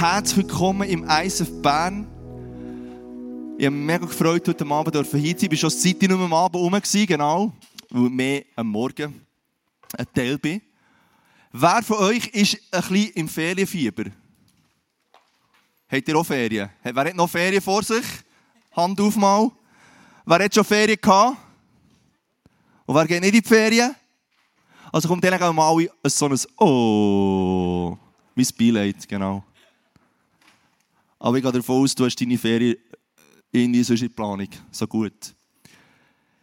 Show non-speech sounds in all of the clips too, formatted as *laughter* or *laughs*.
herzlich willkommen im ISF Bern. Ich habe mich mega gefreut, heute Abend hier zu sein. Ich war schon seit nur am Abend rum, genau, weil ich mehr am Morgen ein Teil bin. Wer von euch ist ein bisschen im Ferienfieber? Habt ihr auch Ferien? Wer hat noch Ferien vor sich? Hand auf mal. Wer hat schon Ferien gehabt? Und wer geht nicht in die Ferien? Also kommt dann mal so ein Oh. Mein Beileid, genau. Aber ich gehe davon aus, du hast deine Ferien sonst in Planung. So gut.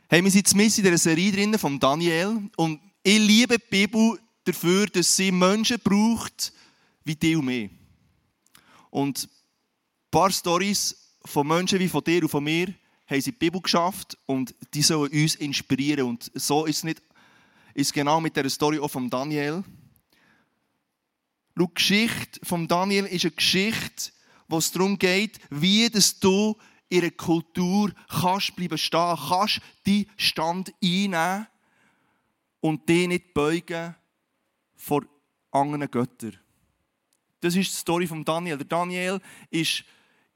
Hey, wir sind jetzt in dieser Serie drin von Daniel. Und ich liebe die Bibel dafür, dass sie Menschen braucht, wie die und mich. Und ein paar Stories von Menschen wie von dir und von mir haben sie die Bibel geschafft und die sollen uns inspirieren. Und so ist es nicht, ist genau mit der Story auch von Daniel. Schau, die Geschichte von Daniel ist eine Geschichte, wo es darum geht, wie dass du in einer Kultur kannst bleiben stehen, kannst die Stand einnehmen und die nicht beugen vor anderen Göttern. Das ist die Story von Daniel. Der Daniel ist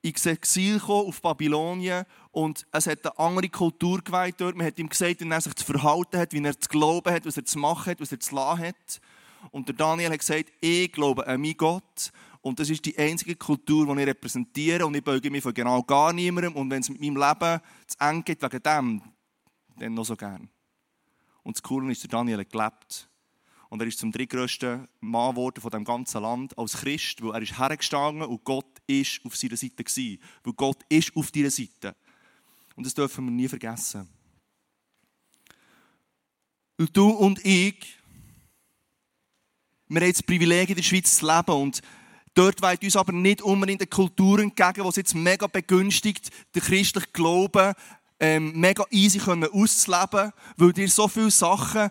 ins Exil gekommen auf Babylonien und es hat eine andere Kultur geweiht dort. Man hat ihm gesagt, wie er sich zu verhalten hat, wie er zu glauben hat, was er zu machen hat, was er zu lassen hat. Und der Daniel hat gesagt, ich glaube an meinen Gott und das ist die einzige Kultur, die ich repräsentiere und ich beuge mich von genau gar niemandem und wenn es mit meinem Leben zu eng geht wegen dem, dann noch so gern. Und das Coole ist, der Daniel gelebt. Und er ist zum drittgrößten Mann geworden von dem ganzen Land als Christ, weil er ist hergestanden und Gott ist auf seiner Seite gewesen. Weil Gott ist auf deiner Seite. Und das dürfen wir nie vergessen. Und du und ich, wir haben das Privileg in der Schweiz zu leben und Dort weht uns aber nicht unbedingt eine Kultur entgegen, die es jetzt mega begünstigt, den christlichen Glauben ähm, mega easy können auszuleben, weil dir so viele Sachen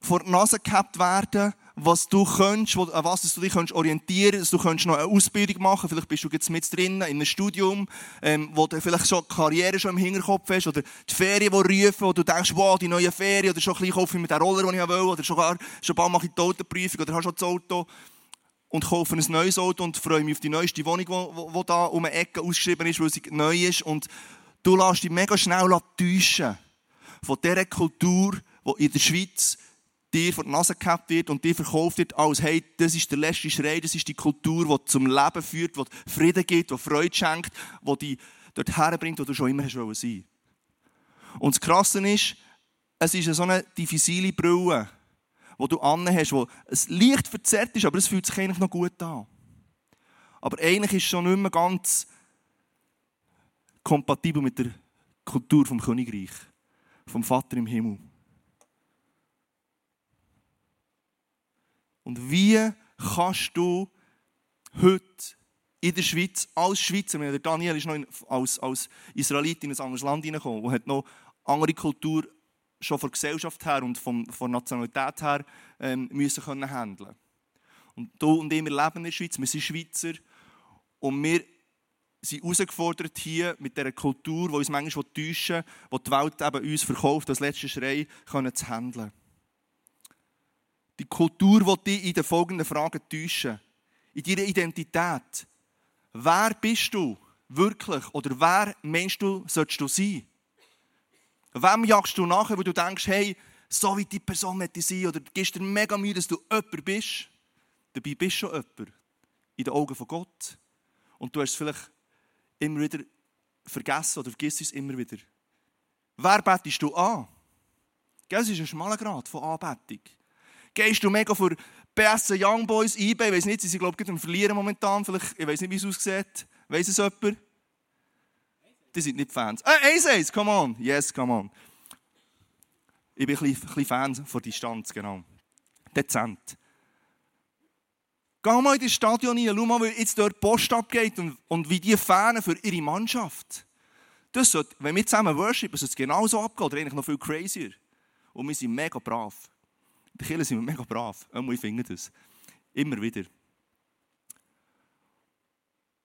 vor die Nase gehabt werden, was du könntest, an was du dich orientieren kannst, du könntest noch eine Ausbildung machen. Vielleicht bist du jetzt mit drin in einem Studium, ähm, wo du vielleicht schon die Karriere schon im Hinterkopf hast, oder die Ferien, die rufen, wo du denkst, die neue Ferien, oder schon ein bisschen kaufe mir den Roller, den ich will, oder schon, gar, schon mache ich die Autoprüfung, oder hast schon das Auto und kaufe ein neues Auto und freue mich auf die neueste Wohnung, die da um eine Ecke ausgeschrieben ist, weil sie neu ist. Und du lässt dich mega schnell täuschen von dieser Kultur, die in der Schweiz dir vor die Nase gehabt wird und dir verkauft wird als, hey, das ist der letzte Schrei, das ist die Kultur, die zum Leben führt, die Frieden gibt, die Freude schenkt, die dich dort herbringt, wo du schon immer hast sein Und das Krasse ist, es ist so eine diffizile Brille wo du hast, wo es leicht verzerrt ist, aber es fühlt sich eigentlich noch gut an. Aber eigentlich ist es schon nicht mehr ganz kompatibel mit der Kultur vom Königreich, vom Vater im Himmel. Und wie kannst du heute in der Schweiz als Schweizer, der Daniel ist noch als, als Israelit in ein anderes Land hineingekommen, der hat noch andere Kultur schon von Gesellschaft her und von, von Nationalität her ähm, müssen können handeln. Und du und ich, wir leben in der Schweiz, wir sind Schweizer und wir sind herausgefordert hier mit dieser Kultur, die uns manchmal täuschen will, die die Welt eben uns verkauft, das letzte Schrei können zu handeln. Die Kultur will dich in den folgenden Fragen täuschen. In deiner Identität. Wer bist du wirklich? Oder wer meinst du, sollst du sein? Wem jagst du nachher, wo du denkst, hey, so wie die Person möchte sein, oder gibst dir mega Mühe, dass du jemand bist? Dabei bist du schon jemand. In den Augen von Gott. Und du hast es vielleicht immer wieder vergessen oder vergisst es immer wieder. Wer betest du an? Das ist ein schmaler Grad von Anbetung. Gehst du mega für BS Young Boys, eBay, ich weiß nicht, sie sind glaube ich am Verlieren ich weiß nicht, wie es aussieht. Weiß es jemand? Die sind nicht Fans. Äh, Ace come on. Yes, come on. Ich bin ein bisschen, Fan von Distanz, genau. Dezent. Geh mal in das Stadion rein, schau mal, wie jetzt dort Post abgeht und, und wie die Fans für ihre Mannschaft. Das sollte, wenn wir zusammen worshipen, sollte es genauso abgehen oder eigentlich noch viel crazier. Und wir sind mega brav. In der Kirche sind mega brav. Ich finde das. Immer wieder.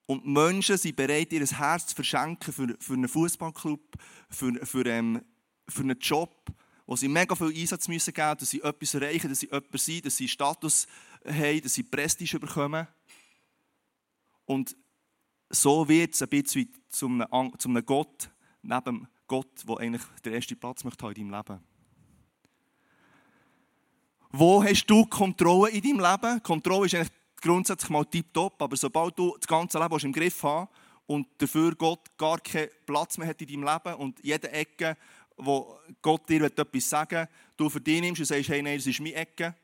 Und Menschen sind bereit, ihr Herz zu verschenken für, für einen Fußballclub, für, für, ähm, für einen Job, wo sie mega viel Einsatz müssen geben dass sie etwas erreichen, dass sie jemand sind, dass sie Status haben, dass sie Prestige bekommen. Und so wird es ein bisschen zu einem, zu einem Gott, neben Gott, der eigentlich den ersten Platz möchte in deinem Leben. Wo hast du Kontrolle in deinem Leben? Kontrolle ist eigentlich grundsätzlich mal tiptop, aber sobald du das ganze Leben im Griff hast und dafür Gott gar keinen Platz mehr hat in deinem Leben und jede Ecke, wo Gott dir etwas sagen will, du für dich nimmst und sagst, hey, nein, das ist meine Ecke,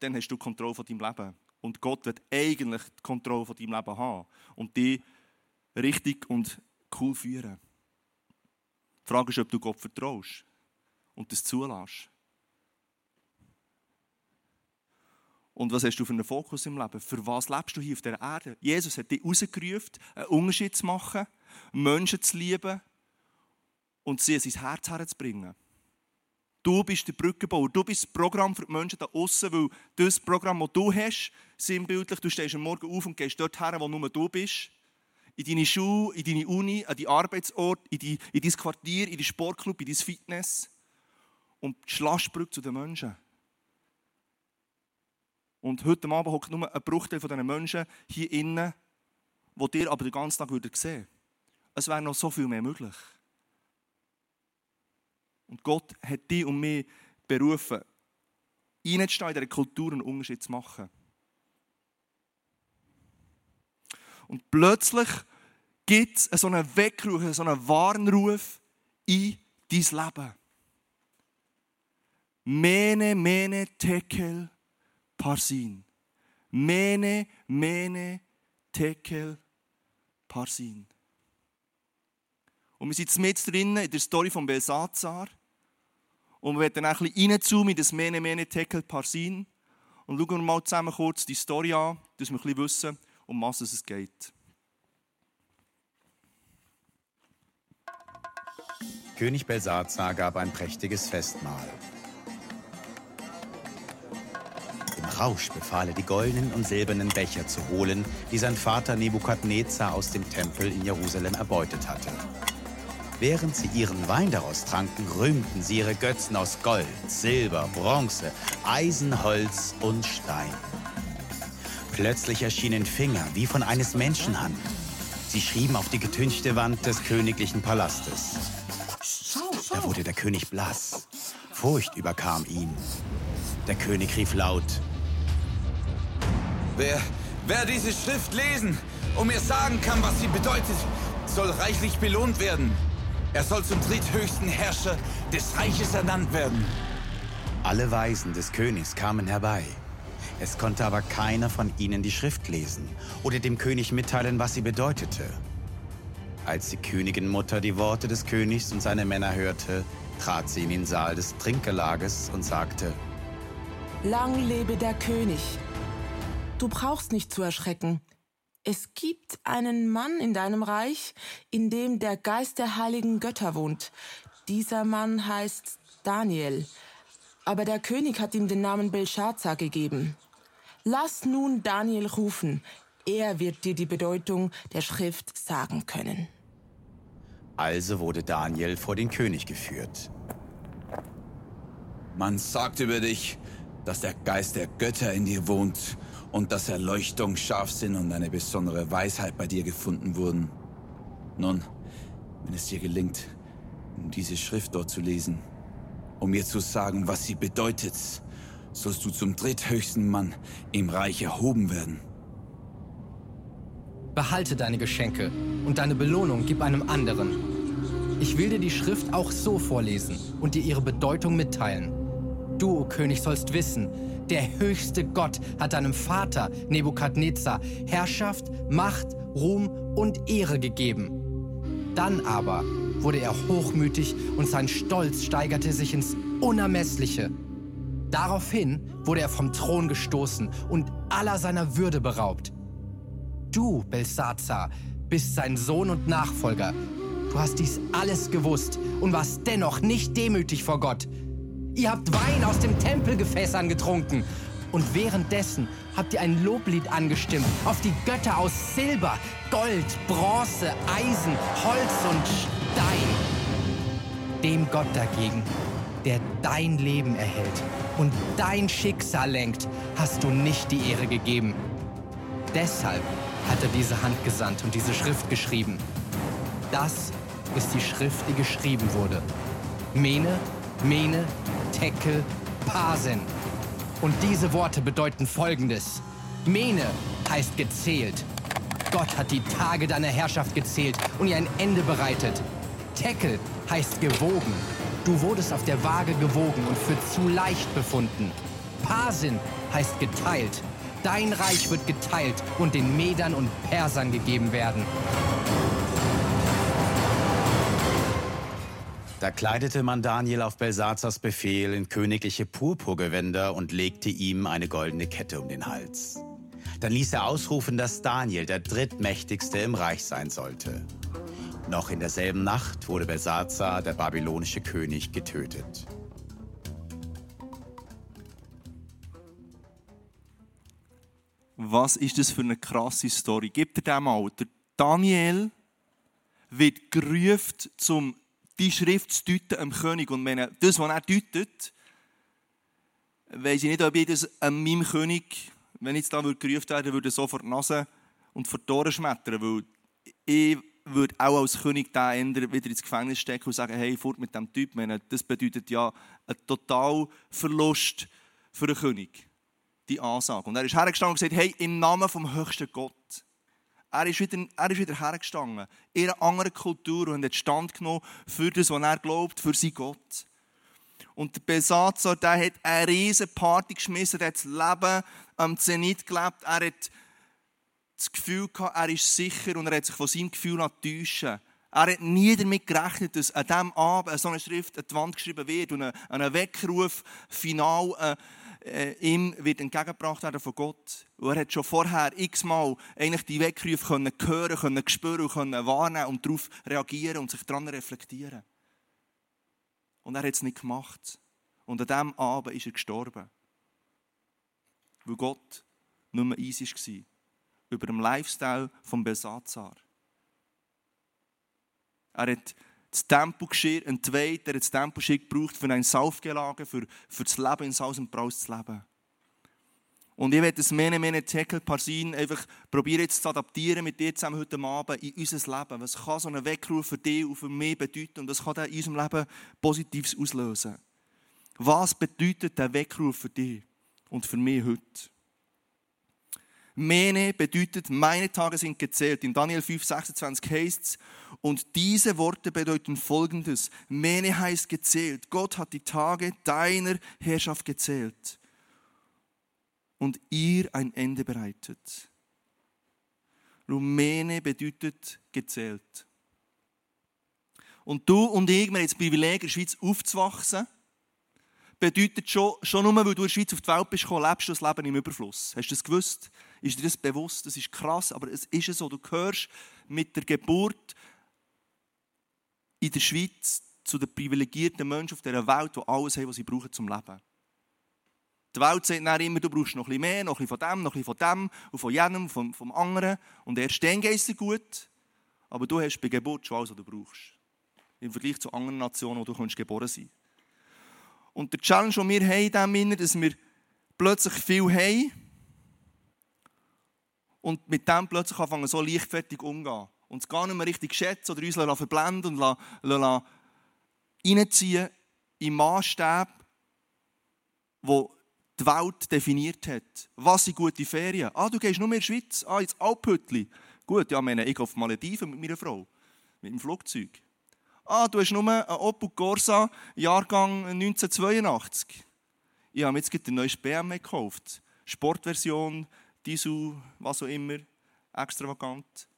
dann hast du Kontrolle von deinem Leben. Und Gott wird eigentlich die Kontrolle von deinem Leben haben und dich richtig und cool führen. Die Frage ist, ob du Gott vertraust und das zulässt. Und was hast du für einen Fokus im Leben? Für was lebst du hier auf der Erde? Jesus hat dich rausgerufen, einen Unterschied zu machen, Menschen zu lieben und sie in sein Herz herzubringen. Du bist der Brückenbauer, du bist das Programm für die Menschen da außen, weil das Programm, das du hast, sinnbildlich, du stehst am Morgen auf und gehst dort her, wo nur du bist. In deine Schule, in deine Uni, an deinen Arbeitsort, in, die, in dein Quartier, in deinen Sportclub, in dein Fitness. Und die Schlagbrücke zu den Menschen. Und heute Abend hockt nur ein Bruchteil von diesen Menschen hier innen, die dir aber den ganzen Tag sehen würden. Es wäre noch so viel mehr möglich. Und Gott hat dich und mich berufen, reinzustehen in dieser Kultur einen Unterschied zu machen. Und plötzlich gibt es so einen Weckruf, so einen Warnruf in dein Leben. Mene, mene, tekel, Parsin. Mene, mene, tekel, Parsin. Und wir sind mit drinnen in der Story von Belsazar. Und wir werden dann ein bisschen reinzoomen in das Mene, mene, tekel, Parsin. Und schauen wir mal zusammen kurz die Story an, dass wir ein bisschen wissen, um was es geht. König Belsazar gab ein prächtiges Festmahl. Rausch befahl er, die goldenen und silbernen Becher zu holen, die sein Vater Nebukadnezar aus dem Tempel in Jerusalem erbeutet hatte. Während sie ihren Wein daraus tranken, rühmten sie ihre Götzen aus Gold, Silber, Bronze, Eisen, Holz und Stein. Plötzlich erschienen Finger wie von eines Menschenhand. Sie schrieben auf die getünchte Wand des königlichen Palastes. Da wurde der König blass. Furcht überkam ihn. Der König rief laut, Wer, wer diese Schrift lesen und mir sagen kann, was sie bedeutet, soll reichlich belohnt werden. Er soll zum dritthöchsten Herrscher des Reiches ernannt werden. Alle Weisen des Königs kamen herbei. Es konnte aber keiner von ihnen die Schrift lesen oder dem König mitteilen, was sie bedeutete. Als die Königinmutter die Worte des Königs und seine Männer hörte, trat sie in den Saal des Trinkgelages und sagte, Lang lebe der König. Du brauchst nicht zu erschrecken. Es gibt einen Mann in deinem Reich, in dem der Geist der heiligen Götter wohnt. Dieser Mann heißt Daniel. Aber der König hat ihm den Namen Belshazzar gegeben. Lass nun Daniel rufen. Er wird dir die Bedeutung der Schrift sagen können. Also wurde Daniel vor den König geführt. Man sagt über dich, dass der Geist der Götter in dir wohnt und dass Erleuchtung, Scharfsinn und eine besondere Weisheit bei dir gefunden wurden. Nun, wenn es dir gelingt, diese Schrift dort zu lesen, um mir zu sagen, was sie bedeutet, sollst du zum dritthöchsten Mann im Reich erhoben werden. Behalte deine Geschenke und deine Belohnung gib einem anderen. Ich will dir die Schrift auch so vorlesen und dir ihre Bedeutung mitteilen. Du, o König, sollst wissen, der höchste Gott hat deinem Vater Nebukadnezar Herrschaft, Macht, Ruhm und Ehre gegeben. Dann aber wurde er hochmütig und sein Stolz steigerte sich ins Unermessliche. Daraufhin wurde er vom Thron gestoßen und aller seiner Würde beraubt. Du, Belsazar, bist sein Sohn und Nachfolger. Du hast dies alles gewusst und warst dennoch nicht demütig vor Gott. Ihr habt Wein aus dem Tempelgefässern getrunken. Und währenddessen habt ihr ein Loblied angestimmt auf die Götter aus Silber, Gold, Bronze, Eisen, Holz und Stein. Dem Gott dagegen, der dein Leben erhält und dein Schicksal lenkt, hast du nicht die Ehre gegeben. Deshalb hat er diese Hand gesandt und diese Schrift geschrieben. Das ist die Schrift, die geschrieben wurde. Mene, Mene, Tekel, Pasen. Und diese Worte bedeuten folgendes. Mene heißt gezählt. Gott hat die Tage deiner Herrschaft gezählt und ihr ein Ende bereitet. Tekel heißt gewogen. Du wurdest auf der Waage gewogen und für zu leicht befunden. Pasin heißt geteilt. Dein Reich wird geteilt und den Medern und Persern gegeben werden. Da kleidete man Daniel auf Belsazars Befehl in königliche Purpurgewänder und legte ihm eine goldene Kette um den Hals. Dann ließ er ausrufen, dass Daniel der drittmächtigste im Reich sein sollte. Noch in derselben Nacht wurde Belsazar, der babylonische König, getötet. Was ist das für eine krasse Story? Gibt er dem mal. Der Daniel wird gerufen, um die Schrift zu deuten am König. Und wenn das, was er deutet, weiß ich nicht, ob ich das an meinem König, wenn ich jetzt da gerufen werde, würde sofort die Nase und vor die Ohren schmettern, weil ich würde auch als König da wieder ins Gefängnis stecken und sagen, hey, fort mit dem Typ. Das bedeutet ja einen total Verlust für den König die Ansage. Und er ist hergestanden und gesagt, hey, im Namen vom höchsten Gott. Er ist wieder, er ist wieder hergestanden, in einer anderen Kultur und hat Stand genommen für das, was er glaubt, für sein Gott. Und der Besatzer, der hat eine riesige Party geschmissen, der hat das Leben am Zenit gelebt, er hat das Gefühl gehabt, er ist sicher und er hat sich von seinem Gefühl täuschen. Er hat nie damit gerechnet, dass an diesem Abend so eine Schrift an die Wand geschrieben wird und ein Weckruf final äh, äh, ihm wird entgegengebracht werden von Gott. Und er hat schon vorher x-mal eigentlich die Weckrufe können hören, können spüren, können wahrnehmen und darauf reagieren und sich daran reflektieren. Und er hat es nicht gemacht. Und an diesem Abend ist er gestorben. Weil Gott nur eins war. Über dem Lifestyle von Besazar. Er hat das Tempogeschirr entweiht, er hat das Tempogeschirr gebraucht für ein Saufgelage, für, für das Leben in Saus und Braus zu leben. Und ich werde das Mene Mene Tekel Parsin einfach probieren jetzt zu adaptieren mit dir zusammen heute Abend in unser Leben. Was kann so ein Weckruf für dich und für mich bedeuten und was kann der in unserem Leben Positives auslösen? Was bedeutet der Weckruf für dich und für mich heute? Mene bedeutet, meine Tage sind gezählt. In Daniel 5, 26 heißt es, und diese Worte bedeuten folgendes. Mene heißt gezählt. Gott hat die Tage deiner Herrschaft gezählt und ihr ein Ende bereitet. Rumäne bedeutet gezählt. Und du und ich, wir haben das Privileg, in der Schweiz aufzuwachsen bedeutet schon, schon nur, weil du in der Schweiz auf die Welt bist gekommen, lebst du das Leben im Überfluss. Hast du das gewusst? Ist dir das bewusst? Das ist krass, aber es ist so. Du gehörst mit der Geburt in der Schweiz zu den privilegierten Menschen auf dieser Welt, die alles haben, was sie brauchen zum Leben. Die Welt sagt dann immer, du brauchst noch ein bisschen mehr, noch ein bisschen von dem, noch ein bisschen von dem und von jenem, vom, vom anderen. Und erst dann geht es dir gut. Aber du hast bei Geburt schon alles, was du brauchst. Im Vergleich zu anderen Nationen, wo du geboren sein kannst. Und der Challenge, den wir haben, in dem dass wir plötzlich viel haben und mit dem plötzlich anfangen, so leichtfertig umgehen. Und es gar nicht mehr richtig schätzen oder uns verblenden und reinziehen in Maßstäbe, wo die Welt definiert hat. Was sind gute Ferien? Ah, du gehst nur mehr in die Schweiz, ah, ins Alphütli. Gut, ja, meine, ich gehe auf Malediven mit meiner Frau, mit dem Flugzeug. Ah, du hast nur einen Opel Corsa, Jahrgang 1982. Ich habe jetzt einen neuen BMW gekauft. Sportversion, Diesel, was auch immer, extravagant.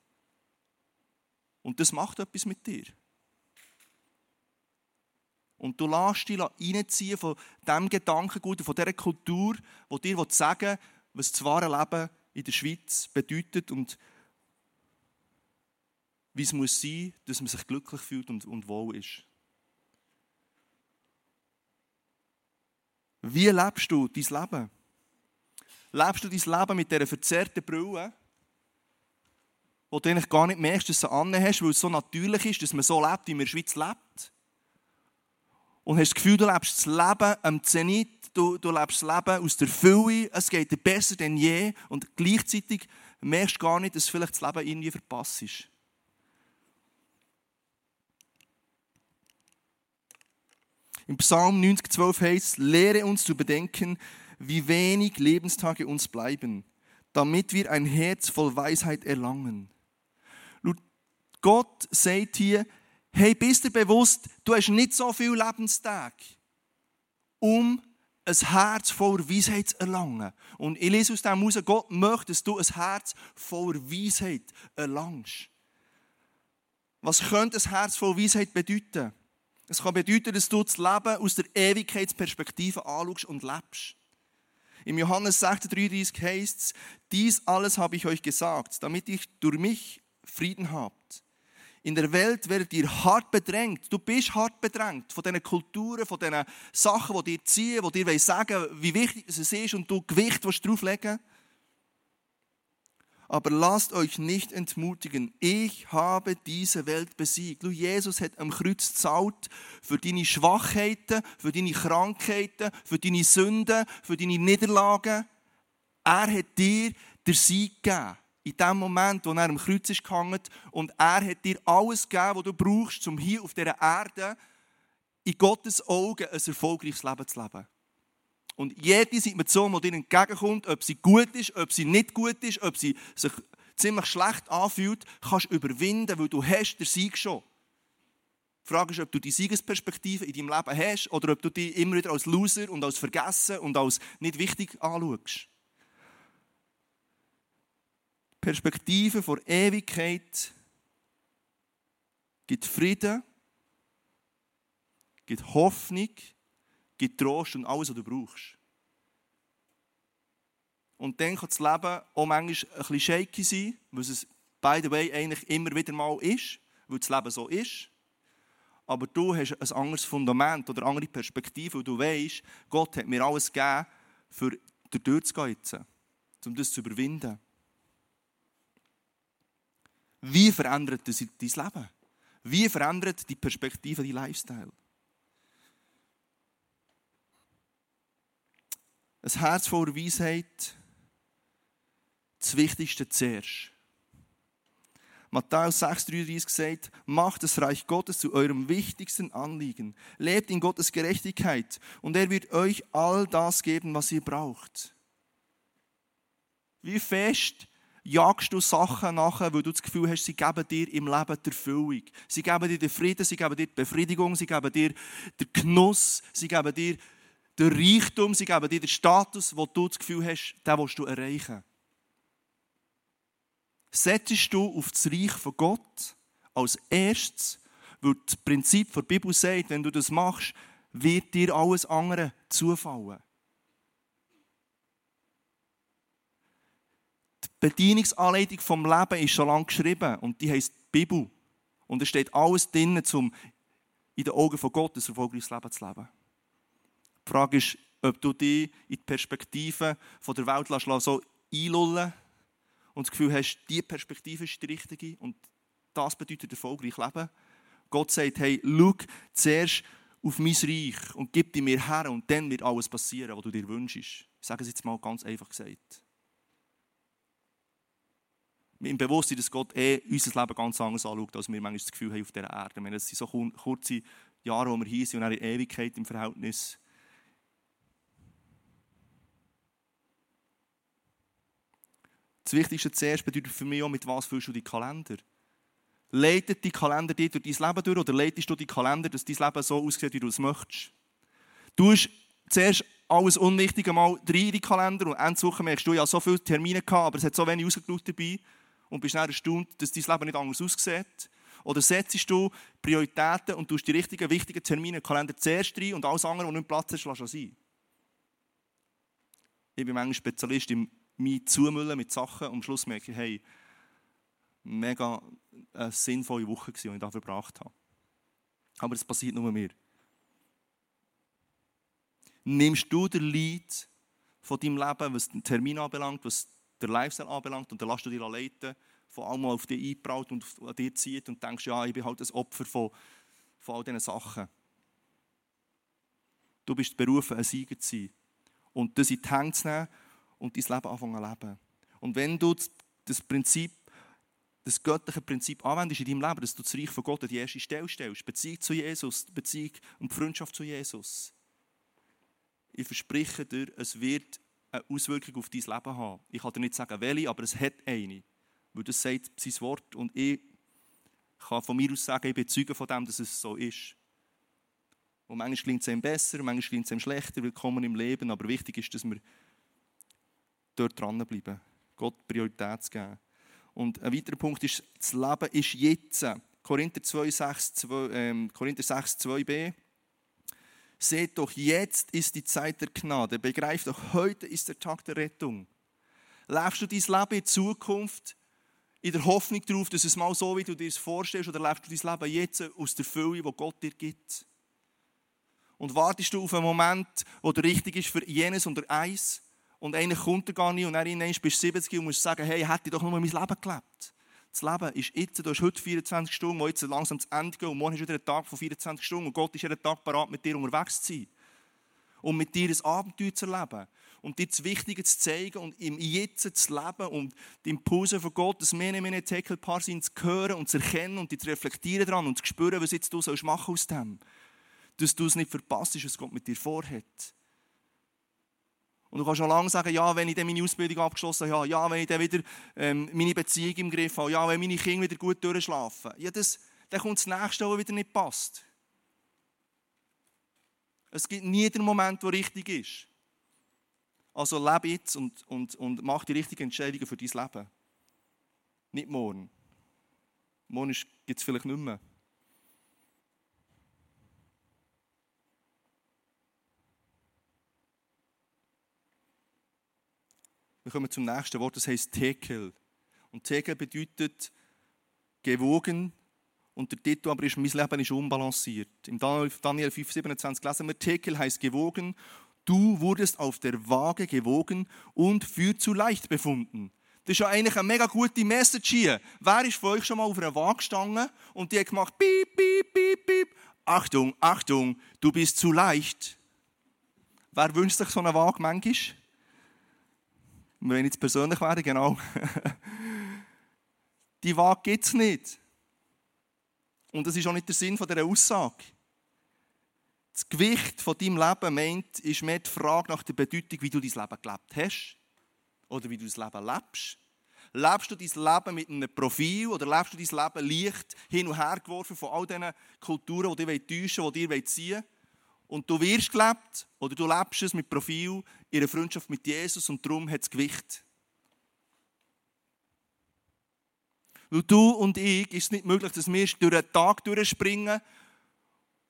Und das macht etwas mit dir. Und du lässt dich reinziehen von diesem Gedankengut, von dieser Kultur, die dir sagen was das wahre Leben in der Schweiz bedeutet und wie es muss sein, dass man sich glücklich fühlt und, und wohl ist. Wie lebst du dein Leben? Lebst du dein Leben mit dieser verzerrten Brille, wo du eigentlich gar nicht merkst, dass du sie hast, weil es so natürlich ist, dass man so lebt, wie man in der Schweiz lebt? Und hast das Gefühl, du lebst das Leben am Zenit, du, du lebst das Leben aus der Fülle, es geht dir besser denn je und gleichzeitig merkst gar nicht, dass vielleicht das Leben irgendwie verpasst ist. Im Psalm 90,12 heißt lehre uns zu bedenken, wie wenig Lebenstage uns bleiben, damit wir ein Herz voll Weisheit erlangen. Gott sagt hier, hey, bist du bewusst, du hast nicht so viel Lebenstage, um ein Herz voller Weisheit zu erlangen. Und ich lese aus dem heraus, Gott möchte, dass du ein Herz voller Weisheit erlangst. Was könnte ein Herz voller Weisheit bedeuten? Es kann bedeuten, dass du das Leben aus der Ewigkeitsperspektive anschaust und lebst. Im Johannes 6,33 heißt es, dies alles habe ich euch gesagt, damit ihr durch mich Frieden habt. In der Welt werdet ihr hart bedrängt. Du bist hart bedrängt von diesen Kulturen, von diesen Sachen, die dir ziehen, die dir sagen wie wichtig es ist und du Gewicht drauflegen willst. Aber lasst euch nicht entmutigen. Ich habe diese Welt besiegt. Du, Jesus hat am Kreuz gezahlt für deine Schwachheiten, für deine Krankheiten, für deine Sünden, für deine Niederlagen. Er hat dir den Sieg gegeben. In dem Moment, wo er am Kreuz ist gehangen und er hat dir alles gegeben, was du brauchst, um hier auf dieser Erde in Gottes Augen ein erfolgreiches Leben zu leben. Und jede Situation, die dir entgegenkommt, ob sie gut ist, ob sie nicht gut ist, ob sie sich ziemlich schlecht anfühlt, kannst du überwinden, weil du hast den Sieg schon. Die Frage ist, ob du die Siegesperspektive in deinem Leben hast oder ob du dich immer wieder als Loser und als Vergessen und als nicht wichtig anschaust. Perspektive vor Ewigkeit gibt Frieden, gibt Hoffnung, gibt Trost und alles, was du brauchst. Und dann kann das Leben auch manchmal ein bisschen shaky sein, was es, by the way, eigentlich immer wieder mal ist, weil das Leben so ist. Aber du hast ein anderes Fundament oder eine andere Perspektive, und du weißt, Gott hat mir alles gegeben, für durchzugehen jetzt, um das zu überwinden. Wie verändert das dein Leben? Wie verändert die Perspektive dein Lifestyle? Ein Herz voller Weisheit, das Wichtigste zuerst. Matthäus 6,33 sagt, macht das Reich Gottes zu eurem wichtigsten Anliegen. Lebt in Gottes Gerechtigkeit und er wird euch all das geben, was ihr braucht. Wie fest jagst du Sachen nachher, weil du das Gefühl hast, sie geben dir im Leben die Erfüllung. Sie geben dir den Frieden, sie geben dir die Befriedigung, sie geben dir den Genuss, sie geben dir den Reichtum, sie geben dir den Status, wo du das Gefühl hast, den willst du erreichen. Setzt du auf das Reich von Gott als erstes, weil das Prinzip der Bibel sagt, wenn du das machst, wird dir alles andere zufallen. Die Bedienungsanleitung vom Leben ist schon lange geschrieben und die heißt Bibel. Und es steht alles drin, um in den Augen von Gott ein erfolgreiches Leben zu leben. Die Frage ist, ob du dich in die Perspektive der Welt so einlullen und das Gefühl hast, diese Perspektive ist die richtige und das bedeutet erfolgreich leben. Gott sagt, hey, schau zuerst auf mein Reich und gib dir mir her und dann wird alles passieren, was du dir wünschst. Ich sage es jetzt mal ganz einfach gesagt. Dem Bewusstsein, dass Gott eh unser Leben ganz anders anschaut, als wir manchmal das Gefühl haben auf dieser Erde. Wir sind so kurze Jahre, wo wir hier sind und eine Ewigkeit im Verhältnis Das Wichtigste zuerst bedeutet für mich auch, mit was füllst du die Kalender? Leitet die Kalender dir durch dein Leben durch oder leitest du die Kalender, dass dein Leben so aussieht, wie du es möchtest? Du hast zuerst alles Unwichtige mal rein in die Kalender und Endwoche merkst du, ja so viele Termine gehabt, aber es hat so wenig rausgeschaut dabei und bist dann erstaunt, dass dein Leben nicht anders aussieht. Oder setzt du Prioritäten und tust die richtigen, wichtigen Termine im Kalender zuerst rein und alles andere, was nicht Platz hast, lass sein. Ich bin manchmal Spezialist im mich zumüllen mit Sachen und am Schluss merke ich, hey, mega eine sinnvolle Woche gewesen, die ich da verbracht habe. Aber das passiert nur mir. Nimmst du den Leid von deinem Leben, was den Termin anbelangt, was der Lifestyle anbelangt, und dann lässt du dich leiten, von allem auf dich eingebraut und an dir zieht und denkst, ja, ich bin halt das Opfer von, von all diesen Sachen. Du bist berufen, ein Sieger zu sein. Und das in die Hände zu nehmen und dein Leben anfangen zu leben. Und wenn du das Prinzip, das göttliche Prinzip anwendest in deinem Leben, dass du das Reich von Gott an die erste Stelle stellst, Beziehung zu Jesus, Beziehung und Freundschaft zu Jesus. Ich verspreche dir, es wird eine Auswirkung auf dein Leben haben. Ich kann dir nicht sagen, welche, aber es hat eine. Weil das sagt sein Wort und ich kann von mir aus sagen, ich bin Zeuge von dem, dass es so ist. Und manchmal klingt es einem besser, manchmal klingt es einem schlechter, willkommen im Leben, aber wichtig ist, dass wir dort dranbleiben, Gott Priorität zu geben. Und ein weiterer Punkt ist, das Leben ist jetzt. Korinther 2, 6, 2, ähm, Korinther 6, 2b. Seht doch, jetzt ist die Zeit der Gnade. Begreift doch, heute ist der Tag der Rettung. Lebst du dein Leben in Zukunft in der Hoffnung darauf, dass es mal so, wie du dir es vorstellst, oder lebst du dein Leben jetzt aus der Fülle, die Gott dir gibt? Und wartest du auf einen Moment, wo der richtig ist für jenes und eins? Und einer kommt er gar nicht und dann bist du 70 und musst sagen, hey, hätte ich doch nur mein Leben gelebt. Das Leben ist jetzt, du hast heute 24 Stunden, wo jetzt langsam zu Ende geht und morgen ist wieder ein Tag von 24 Stunden und Gott ist jeden Tag bereit, mit dir unterwegs zu sein. Und mit dir ein Abenteuer zu erleben. Und dir das Wichtige zu zeigen und im Jetzt zu leben und die Impulse von Gott, das Mene, Mene, Tekel, Paar sind, zu hören und zu erkennen und zu reflektieren daran und zu spüren, was jetzt du sollst machen aus dem. Dass du es nicht verpasst, was Gott mit dir vorhat. Und du kannst schon lange sagen, ja, wenn ich dann meine Ausbildung abgeschlossen habe, ja, wenn ich dann wieder ähm, meine Beziehung im Griff habe, ja, wenn meine Kinder wieder gut durchschlafen. Ja, das, dann kommt das Nächste, was wieder nicht passt. Es gibt nie den Moment, der richtig ist. Also lebe jetzt und, und, und mach die richtigen Entscheidungen für dein Leben. Nicht morgen. Morgen gibt es vielleicht nicht mehr. Wir kommen zum nächsten Wort, das heißt Tekel. Und Tekel bedeutet gewogen. Und der Titel aber ist, mein Leben ist unbalanciert. Im Daniel 5,27 lesen wir, Tekel heißt gewogen. Du wurdest auf der Waage gewogen und für zu leicht befunden. Das ist ja eigentlich eine mega gute Message hier. Wer ist von euch schon mal auf einer Waage gestanden und die hat gemacht, piep, piep, piep, piep. Achtung, Achtung, du bist zu leicht. Wer wünscht sich so eine Waage manchmal? Wenn ich jetzt persönlich wäre, genau. *laughs* Die Waage gibt es nicht. Und das ist auch nicht der Sinn dieser Aussage. Das Gewicht von deinem Leben meint, ist mehr die Frage nach der Bedeutung, wie du dein Leben gelebt hast. Oder wie du das Leben lebst. Lebst du dein Leben mit einem Profil oder lebst du dein Leben leicht hin und her geworfen von all diesen Kulturen, die dich täuschen, die dir ziehen wollen? Und du wirst gelebt oder du lebst es mit Profil einer Freundschaft mit Jesus und darum hat es Gewicht. Weil du und ich ist es nicht möglich, dass wir durch einen Tag durchspringen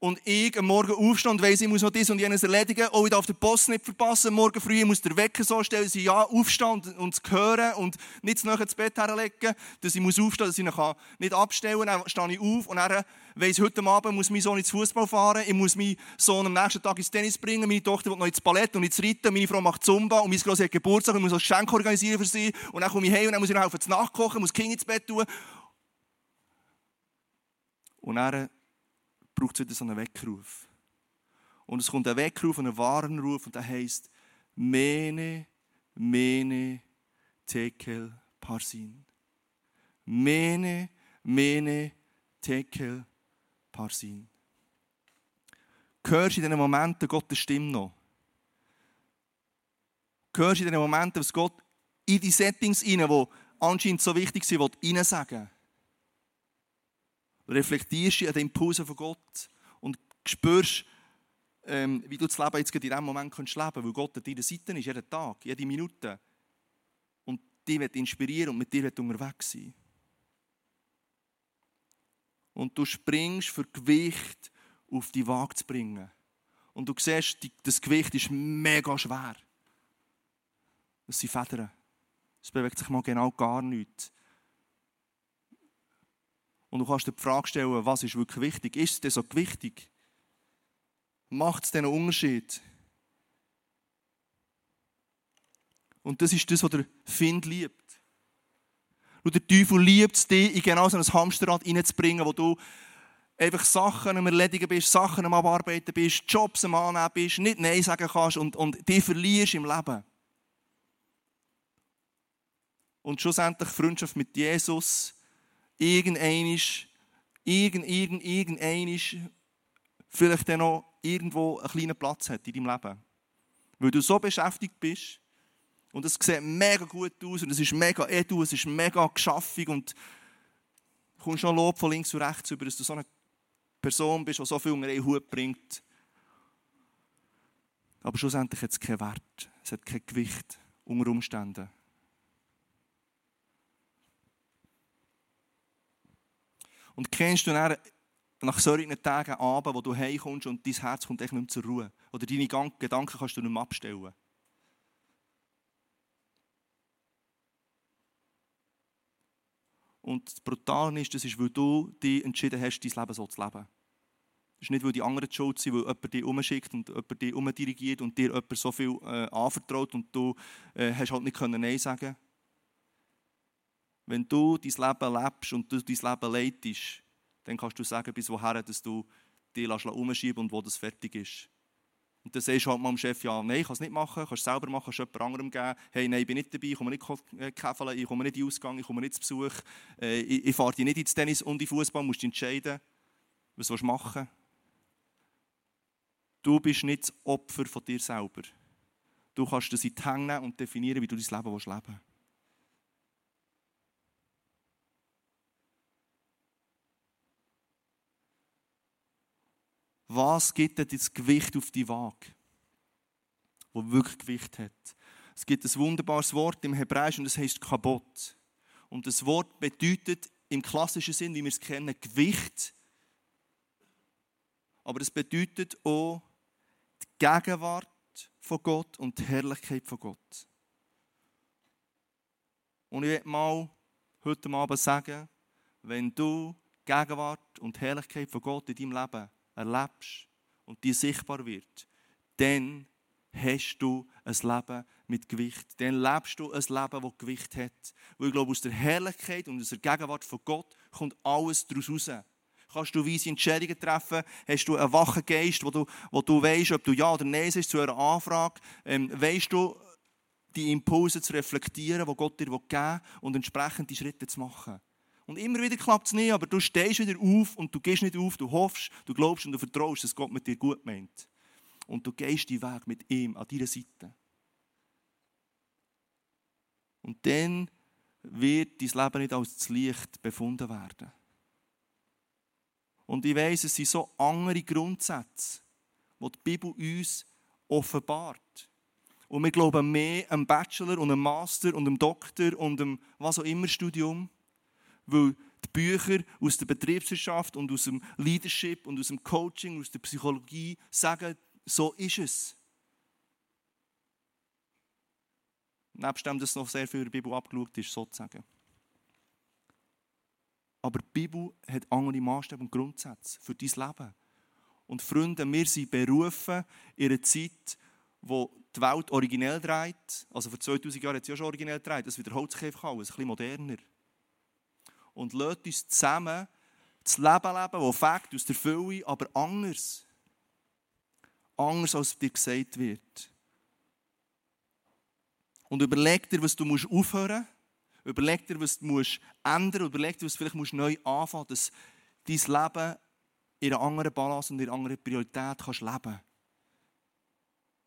und ich am Morgen aufstehe und weiss, ich muss noch das und jenes erledigen. Oh, ich darf den Post nicht verpassen. Morgen früh ich muss der Wecker so stellen, dass ich ja aufstehe und, und es hören und nicht zu nahe ins Bett herlegen, dass ich muss aufstehen, dass ich ihn nicht abstellen kann. Dann stehe ich auf und dann weiss, heute Abend muss mein Sohn ins Fußball fahren, ich muss meinen Sohn am nächsten Tag ins Tennis bringen, meine Tochter will noch ins Ballett und ins Reiten, meine Frau macht Zumba und mein Groß hat Geburtstag und muss ein Geschenk organisieren für sie. Und dann komme ich heim und dann muss ich noch helfen zu nachkochen, muss Kinder ins Bett tun. Und dann braucht es wieder so einen Weckruf. Und es kommt ein Weckruf ein Warnruf und der heißt Mene, Mene, Tekel, Parsin. Mene, Mene, Tekel, Parsin. Hörst du in diesen Momenten Gottes Stimme noch? Hörst du in diesen Momenten, was Gott in die Settings rein, die anscheinend so wichtig sind, will, sagen reflektierst du an den Impulsen von Gott und spürst, ähm, wie du das Leben jetzt in diesem Moment kannst leben kannst, weil Gott an deiner Seite ist, jeden Tag, jede Minute. Und dich wird inspirieren und mit dir wird unterwegs sein. Und du springst für Gewicht auf die Waage zu bringen. Und du siehst, das Gewicht ist mega schwer. Das sind Federn. Es bewegt sich mal genau gar nichts. Und du kannst dir die Frage stellen, was ist wirklich wichtig? Ist es denn so wichtig? Macht es denn einen Unterschied? Und das ist das, was der Find liebt. Und der Teufel liebt es, dich in genau so ein Hamsterrad reinzubringen, wo du einfach Sachen am Erledigen bist, Sachen am Abarbeiten bist, Jobs am Annehmen bist, nicht Nein sagen kannst und, und dich verlierst im Leben. und schlussendlich Freundschaft mit Jesus irgendeinisch, irgend, irgend, irgendeinisch vielleicht dann noch irgendwo einen kleinen Platz hat in deinem Leben. Weil du so beschäftigt bist und es sieht mega gut aus und es ist mega edu, es ist mega geschaffig und du kommst schon Lob von links und rechts über, dass du so eine Person bist, die so viel unter einen Hut bringt. Aber schlussendlich hat es keinen Wert, es hat kein Gewicht unter Umständen. Und kennst du dann nach solchen Tagen Abend, wo du heimkommst und dein Herz kommt echt nicht mehr zur Ruhe. Oder deine Gedanken kannst du nicht mehr abstellen. Und das Brutale ist, das ist, weil du dich entschieden hast, dein Leben so zu leben. Das ist nicht, weil die anderen schuld sind, weil jemand dich umschickt und jemand dich umdirigiert und dir jemand so viel äh, anvertraut und du äh, hast halt nicht können Nein sagen Wenn du dein Leben lebst und du dein Leben leitest, dann kannst du sagen, bis woher dass du dich umschieben und wo das fertig ist. Und dann sagst du halt mal dem Chef, ja, nein, ich kann es nicht machen, kannst es selber machen, kannst es jemand anderem geben. Hey, nein, ich bin nicht dabei, ich komme nicht äh, käfeln, ich komme nicht in den Ausgang, ich komme nicht zu Besuch, äh, ich, ich fahre dich nicht ins Tennis und in den Fußball, musst du entscheiden, was willst du machen. Du bist nicht das Opfer von dir selber. Du kannst das in die Hände und definieren, wie du dein Leben leben willst. Was gibt denn das Gewicht auf die Waage, wo wirklich Gewicht hat? Es gibt ein wunderbares Wort im Hebräischen und das heißt Kabot. Und das Wort bedeutet im klassischen Sinn, wie wir es kennen, Gewicht. Aber es bedeutet auch die Gegenwart von Gott und die Herrlichkeit von Gott. Und ich werde mal heute Abend sagen, wenn du die Gegenwart und die Herrlichkeit von Gott in deinem Leben erlebst und die sichtbar wird, dann hast du ein Leben mit Gewicht. Dann lebst du ein Leben, das Gewicht hat. Weil ich glaube, aus der Herrlichkeit und aus der Gegenwart von Gott kommt alles daraus raus. Kannst du weise Entscheidungen treffen? Hast du einen wachen Geist, wo du, wo du weißt, ob du Ja oder Nein sagst zu einer Anfrage? Ähm, weißt du, die Impulse zu reflektieren, die Gott dir geben will und entsprechend die Schritte zu machen? Und immer wieder klappt es nicht, aber du stehst wieder auf und du gehst nicht auf, du hoffst, du glaubst und du vertraust, dass Gott mit dir gut meint. Und du gehst die Weg mit ihm an deiner Seite. Und dann wird dein Leben nicht als das Licht befunden werden. Und ich weiss, es sind so andere Grundsätze, die die Bibel uns offenbart. Und wir glauben mehr am Bachelor und am Master und am Doktor und am was auch immer Studium weil die Bücher aus der Betriebswirtschaft und aus dem Leadership und aus dem Coaching, aus der Psychologie sagen, so ist es. Nebst dem, dass noch sehr viel in der Bibel abgeschaut ist, sozusagen. Aber die Bibel hat andere Maßstäbe und Grundsätze für dein Leben. Und Freunde, wir sind berufen in einer Zeit, wo die Welt originell dreht. Also vor 2000 Jahren hat sie ja schon originell gedreht. Das wiederholt sich einfach alles, ein bisschen moderner und lasst uns zusammen das Leben leben, das fängt aus der Fülle, aber anders. Anders, als dir gesagt wird. Und überleg dir, was du aufhören musst. Überleg dir, was du musst ändern musst. Überleg dir, was du vielleicht neu anfangen musst, dass dein Leben in einer anderen Balance und in einer anderen Priorität kannst leben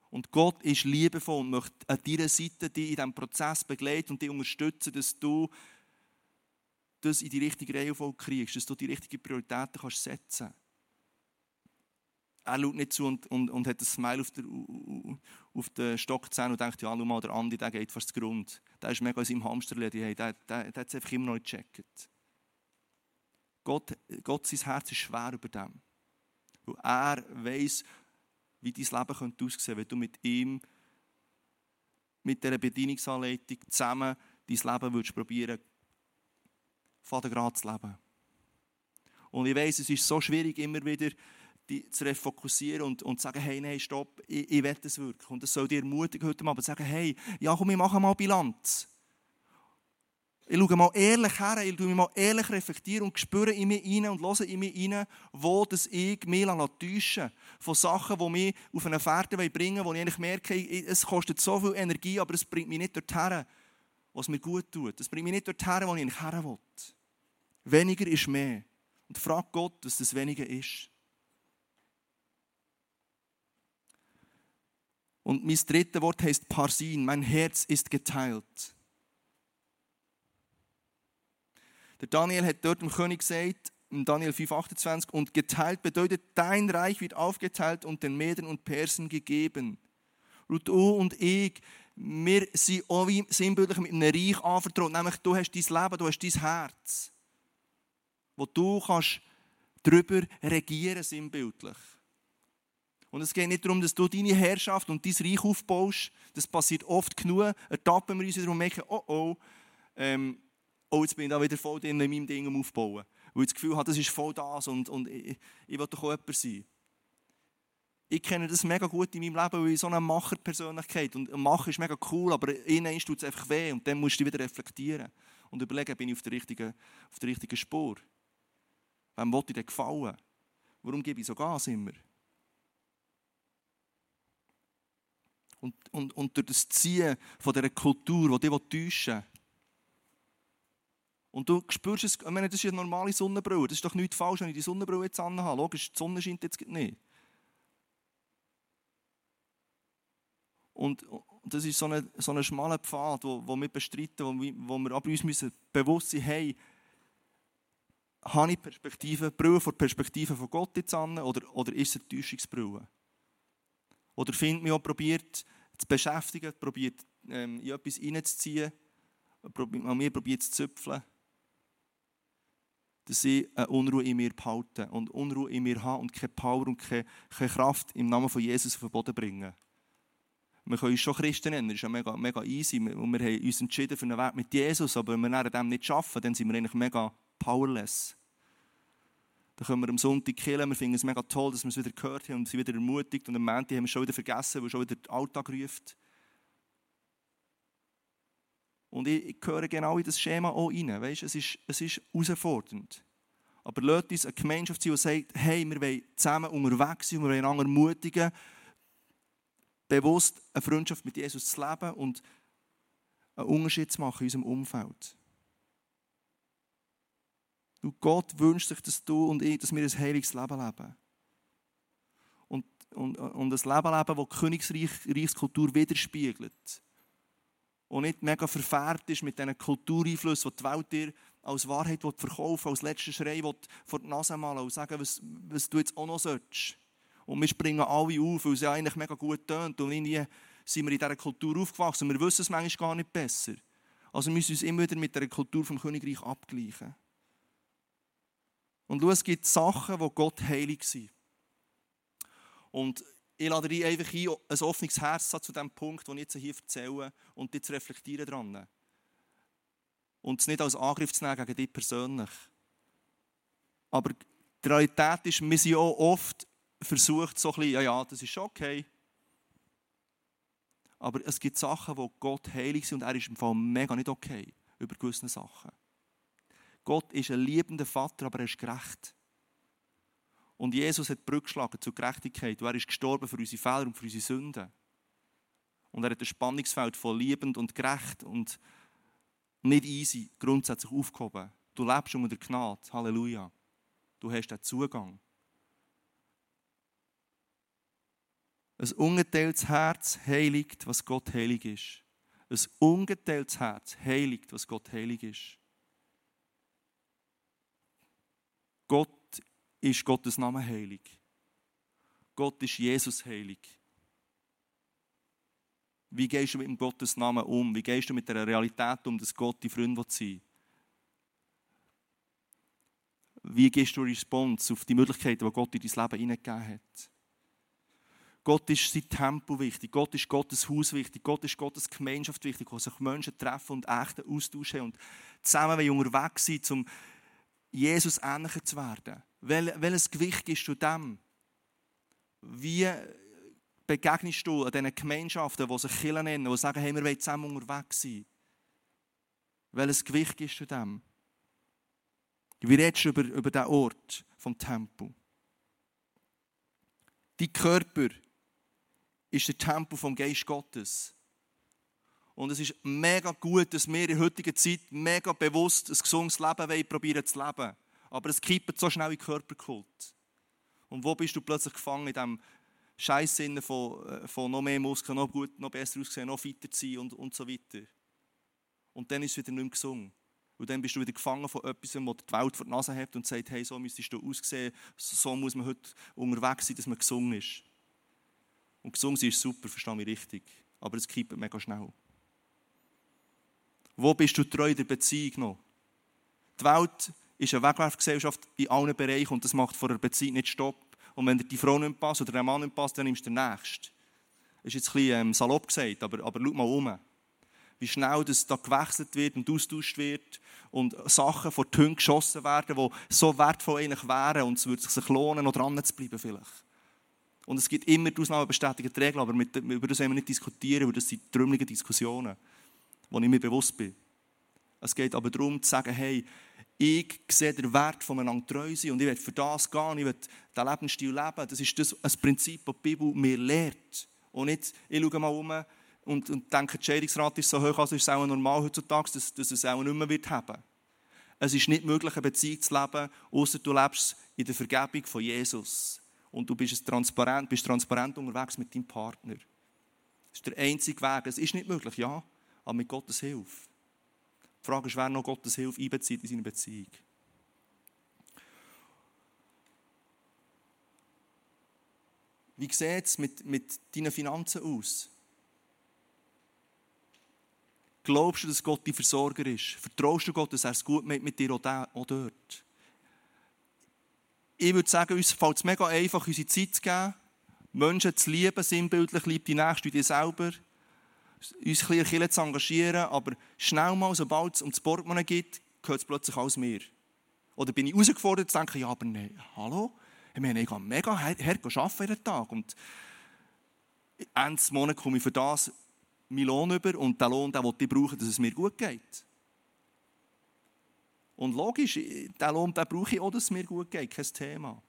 Und Gott ist liebevoll und möchte an deiner Seite dich in diesem Prozess begleiten und dich unterstützen, dass du das in die richtige Reihenfolge kriegst, dass du die richtigen Prioritäten kannst setzen kannst. Er schaut nicht zu und, und, und hat ein Smile auf, der, auf den Stockzähnen und denkt, ja, schau mal, der Andi, der geht fast zu Grund. Der ist mega in seinem Hamsterleben, hey, der, der, der hat es einfach immer noch nicht gecheckt. Gott, Gott, sein Herz ist schwer über dem. Weil er weiß, wie dein Leben könnte aussehen wenn du mit ihm, mit dieser Bedienungsanleitung zusammen dein Leben würdest probieren Vater gerade zu leben. Und ich weiß, es ist so schwierig, immer wieder die zu refokussieren und, und zu sagen, hey, nein, stopp, ich, ich will das wirklich. Und das soll dir ermutigen heute Abend, zu sagen, hey, ja komm, wir machen mal Bilanz. Ich schaue mal ehrlich her, ich mich mal ehrlich reflektieren und spüre in mir rein und höre in mir rein, wo das ich mich täuschen Von Sachen, die mich auf eine Fährte bringen wollen, wo ich merke, es kostet so viel Energie, aber es bringt mich nicht dorthin was mir gut tut. Das bringt mich nicht dorthin, wo ich eigentlich her will. Weniger ist mehr. Und frag Gott, was das weniger ist. Und mein drittes Wort heißt Parsin. Mein Herz ist geteilt. Der Daniel hat dort dem König gesagt, in Daniel 5,28, und geteilt bedeutet, dein Reich wird aufgeteilt und den Medern und Persen gegeben. Und du und ich, wir sind auch wie sinnbildlich mit einem Reich anvertraut, nämlich du hast dein Leben, du hast dein Herz, wo du kannst darüber regieren, sinnbildlich. Und es geht nicht darum, dass du deine Herrschaft und dein Reich aufbaust. Das passiert oft genug. Ertappen wir uns wieder und merken, oh oh, ähm, oh, jetzt bin ich da wieder voll in meinem Ding am Aufbauen. Weil ich das Gefühl habe, das ist voll das und, und ich, ich will doch auch jemand sein. Ich kenne das mega gut in meinem Leben, weil ich so eine Macherpersönlichkeit und Machen ist mega cool, aber innen tut es einfach weh und dann musst du wieder reflektieren und überlegen, bin ich auf der richtigen, auf der richtigen Spur. Wem will ich denn gefallen? Warum gebe ich so Gas immer? Und, und, und durch das Ziehen von dieser Kultur, die dich täuschen will, und du spürst es, ich meine, das ist eine normale Sonnenbrille. Das ist doch nichts falsch, wenn ich die Sonnenbrille jetzt anhabe. Logisch, die Sonne scheint jetzt nicht. Und das ist so ein so eine schmaler Pfad, wo, wo wir bestreiten, wo, wir, wo wir aber uns müssen bewusst sein hey, habe ich Perspektive, Brille von Perspektive von Gott jetzt an oder, oder ist es eine Täuschungsbrille? Oder findet mich auch probiert zu beschäftigen, probiert ähm, in etwas reinzuziehen, an mir probiert zu züpfeln dass ich eine Unruhe in mir behalte und Unruhe in mir habe und keine Power und keine, keine Kraft im Namen von Jesus auf den Boden bringen. Wir können uns schon Christen nennen, das ist ja mega, mega easy. Und wir haben uns entschieden für einen Weg mit Jesus, aber wenn wir dem nicht schaffen, dann sind wir eigentlich mega powerless. Dann können wir am Sonntag killen, wir finden es mega toll, dass wir es wieder gehört haben und sind wieder ermutigt und am Montag haben wir es schon wieder vergessen, weil schon wieder der Alltag ruft. Und ich, ich gehöre genau in das Schema auch rein. Weißt, es, ist, es ist herausfordernd. Aber lasst uns eine Gemeinschaft sein, die sagt, hey, wir wollen zusammen unterwegs sein, wir wollen einander ermutigen, bewusst eine Freundschaft mit Jesus zu leben und einen Unterschied zu machen in unserem Umfeld. Du, Gott wünscht sich, dass du und ich, dass wir ein heiliges Leben leben. Und, und, und ein Leben leben, das die Königsreichskultur widerspiegelt und nicht mega verfärbt ist mit diesen Kultureinflüssen, die die Welt dir als Wahrheit verkaufen als letzten Schrei vor die Nase malen und sagen, was, was du jetzt auch noch sollst. Und wir springen alle auf, weil es ja eigentlich mega gut tönt. Und irgendwie sind wir in dieser Kultur aufgewachsen wir wissen es manchmal gar nicht besser. Also wir müssen uns immer wieder mit der Kultur vom Königreich abgleichen. Und schau, es gibt Sachen, die Gott heilig sind. Und ich lade dich einfach ein, ein offenes Herz zu dem Punkt, den ich jetzt hier erzähle, und dich zu reflektieren dran. Und es nicht als Angriff zu nehmen gegen dich persönlich. Aber die Realität ist, wir sind auch oft versucht, so ein bisschen, ja, ja, das ist okay. Aber es gibt Sachen, wo Gott heilig ist und er ist im Fall mega nicht okay über gewisse Sachen. Gott ist ein liebender Vater, aber er ist gerecht. Und Jesus hat Brücke geschlagen zur Gerechtigkeit. Und er ist gestorben für unsere Fehler und für unsere Sünden. Und er hat ein Spannungsfeld von liebend und gerecht und nicht easy grundsätzlich aufgehoben. Du lebst unter der Gnade. Halleluja. Du hast den Zugang. Ein ungeteiltes Herz heiligt, was Gott heilig ist. Ein ungeteiltes Herz heiligt, was Gott heilig ist. Gott ist Gottes Name heilig. Gott ist Jesus heilig. Wie gehst du mit dem Gottes Namen um? Wie gehst du mit der Realität um, dass Gott die Freund sein Wie gehst du Response auf die Möglichkeiten, die Gott in dein Leben hineingegeben hat? Gott ist sein Tempel wichtig, Gott ist Gottes Haus wichtig, Gott ist Gottes Gemeinschaft wichtig, wo sich Menschen treffen und echten Austausch haben und zusammen unterwegs sein, um Jesus ähnlicher zu werden. Wel, welches Gewicht gibst du dem? Wie begegnest du an diesen Gemeinschaften, die sich Kirchen nennen, die sagen, hey, wir wollen zusammen unterwegs sein? Welches Gewicht gibst du dem? Wie redest du über, über den Ort vom Tempel? Dein Körper ist der Tempel vom Geist Gottes. Und es ist mega gut, dass wir in der heutigen Zeit mega bewusst ein gesundes Leben probieren zu leben. Aber es kippt so schnell in den Körperkult. Und wo bist du plötzlich gefangen in diesem Scheißsinn von, äh, von noch mehr Muskeln, noch gut, noch besser aussehen, noch fitter sein und, und so weiter. Und dann ist es wieder nicht mehr gesungen. Und dann bist du wieder gefangen von etwas, das die Welt vor der Nase hat und sagt, hey, so müsstest du aussehen, so muss man heute unterwegs sein, dass man gesungen ist. Und gesungen ist super, verstehe mich richtig. Aber es kippt mega schnell. Wo bist du treu der Beziehung noch? Die Welt ist eine Wegwerfgesellschaft in allen Bereichen und das macht vor einer Beziehung nicht Stopp. Und wenn dir die Frau nicht passt oder der Mann nicht passt, dann nimmst du den Nächsten. Das ist jetzt ein bisschen ähm, salopp gesagt, aber, aber schau mal um. Wie schnell das da gewechselt wird und austauscht wird und Sachen vor die Hunde geschossen werden, die so wertvoll eigentlich wären und es würde sich lohnen, noch dran zu bleiben vielleicht. Und es gibt immer die ausnahmebestätigte Regeln, aber mit, über das wollen wir nicht diskutieren, weil das sind trümmelige Diskussionen, wo ich mir bewusst bin. Es geht aber darum zu sagen, hey, ich sehe den Wert voneinander treu sein und ich will für das gehen, ich will diesen Lebensstil leben. Das ist das ein Prinzip, das die Bibel mir lehrt. Und nicht, ich schaue mal um und, und denke, die Scheidungsrate ist so hoch, also ist es auch normal heutzutage, dass, dass es auch nicht mehr wird haben. Es ist nicht möglich, eine Beziehung zu leben, außer du lebst in der Vergebung von Jesus. Und du bist transparent, bist transparent unterwegs mit deinem Partner. Das ist der einzige Weg. Es ist nicht möglich, ja, aber mit Gottes Hilfe. Die Frage ist, wer noch Gottes Hilfe einbezieht in seine Beziehung. Wie sieht es mit, mit deinen Finanzen aus? Glaubst du, dass Gott dein Versorger ist? Vertraust du Gott, dass er es gut mit, mit dir auch dort? Ich würde sagen, uns fällt es mega einfach, unsere Zeit zu geben, Menschen zu lieben, sinnbildlich liebt die Nächste wie dir selber uns ein bisschen zu engagieren, aber schnell mal, sobald es um das Portemonnaie geht, gehört es plötzlich alles mir. Oder bin ich herausgefordert zu denken, ja, aber nein, hallo? Ich meine, ich gehe mega hart arbeiten jeden Tag. Und Ende des Monats komme ich für das meinen Lohn über und den Lohn, den ich brauche, dass es mir gut geht. Und logisch, den Lohn den brauche ich auch, dass es mir gut geht, kein Thema.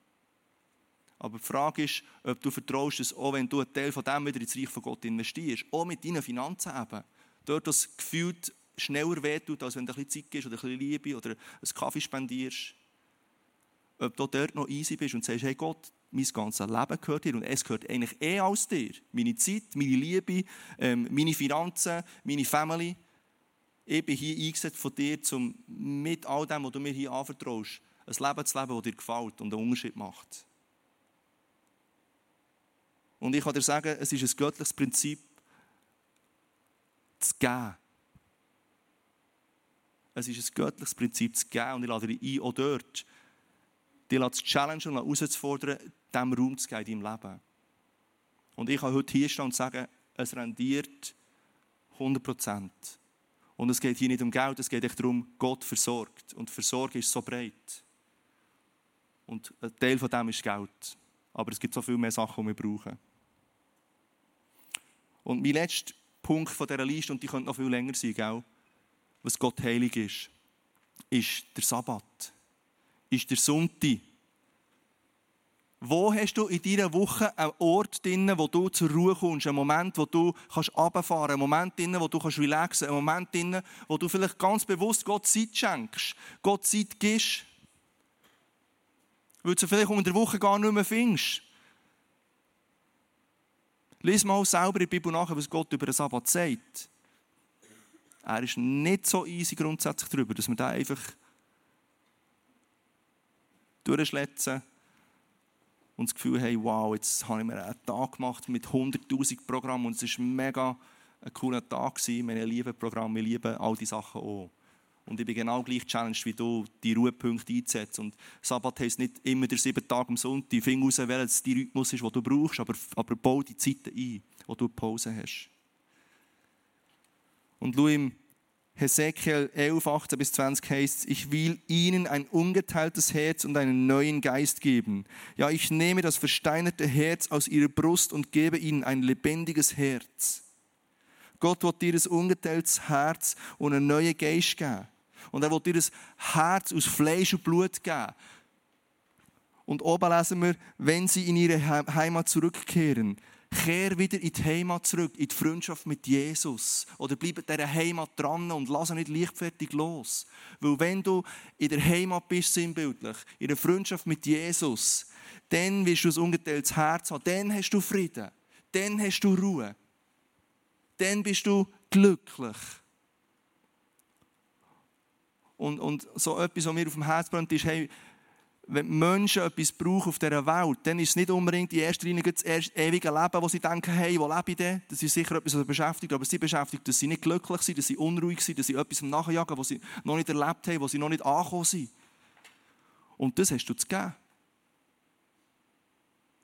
Aber die Frage ist, ob du vertraust, dass auch wenn du einen Teil von dem wieder ins Reich von Gott investierst, auch mit deinen Finanzen eben, dort das gefühlt schneller wehtut, als wenn du ein bisschen Zeit gibst oder ein bisschen Liebe oder einen Kaffee spendierst, ob du dort noch easy bist und sagst, hey Gott, mein ganzes Leben gehört dir und es gehört eigentlich eh aus dir. Meine Zeit, meine Liebe, ähm, meine Finanzen, meine Family. Ich bin hier eingesetzt von dir, um mit all dem, was du mir hier anvertraust, ein Leben zu leben, das dir gefällt und einen Unterschied macht. Und ich kann dir sagen, es ist ein göttliches Prinzip, zu geben. Es ist ein göttliches Prinzip zu geben. Und ich lade dich ein, auch dort, dich zu challengen und herauszufordern, diesem Raum zu geben in deinem Leben. Und ich kann heute hier stehen und sagen, es rendiert 100 Prozent. Und es geht hier nicht um Geld, es geht echt darum, Gott versorgt. Und Versorgung ist so breit. Und ein Teil von dem ist Geld. Aber es gibt so viel mehr Sachen, die wir brauchen. Und mein letzter Punkt von dieser Liste, und die könnte noch viel länger sein, gell? was Gott heilig ist, ist der Sabbat, ist der Sonntag. Wo hast du in deiner Woche einen Ort drin, wo du zur Ruhe kommst, einen Moment, wo du kannst runterfahren? Kannst, einen Moment drin, wo du kannst relaxen? Einen Moment drin, wo du vielleicht ganz bewusst Gott Zeit schenkst, Gott Zeit gibst, weil du vielleicht unter der Woche gar nicht mehr findest. Lies mal selber in der Bibel nach, was Gott über den Sabbat sagt. Er ist nicht so easy grundsätzlich darüber, dass wir da einfach durchschletzen und das Gefühl haben, wow, jetzt habe ich mir einen Tag gemacht mit 100'000 Programmen und es war mega ein cooler Tag. Meine lieben Programme, wir lieben all diese Sachen auch. Und ich bin genau gleich challenged wie du, die Ruhepunkte einzusetzen. Und Sabbat heisst nicht immer der sieben Tage am Sonntag. Find raus, welches der Rhythmus ist, den du brauchst, aber, aber bau die Zeiten ein, wo du Pause hast. Und schau im Hesekiel 11, 18 bis 20 heißt ich will ihnen ein ungeteiltes Herz und einen neuen Geist geben. Ja, ich nehme das versteinerte Herz aus ihrer Brust und gebe ihnen ein lebendiges Herz. Gott will dir ein ungeteiltes Herz und einen neuen Geist geben. Und er will dir ein Herz aus Fleisch und Blut geben. Und oben lesen wir, wenn sie in ihre Heimat zurückkehren, kehr wieder in die Heimat zurück, in die Freundschaft mit Jesus. Oder bleib dieser Heimat dran und lass nicht leichtfertig los. Weil wenn du in der Heimat bist, sinnbildlich, in der Freundschaft mit Jesus, dann wirst du ein ungeteiltes Herz haben. Dann hast du Frieden. Dann hast du Ruhe. Dann bist du glücklich. Und, und so etwas, was mir auf dem Herz brennt, ist, hey, wenn Menschen etwas brauchen auf dieser Welt, dann ist es nicht unbedingt in erster Linie das ewige Leben, wo sie denken, hey, wo lebe ich denn? Das ist sicher etwas, was sie beschäftigt, aber sie beschäftigt, dass sie nicht glücklich sind, dass sie unruhig sind, dass sie etwas nachjagen, was sie noch nicht erlebt haben, was sie noch nicht angekommen sind. Und das hast du zu geben.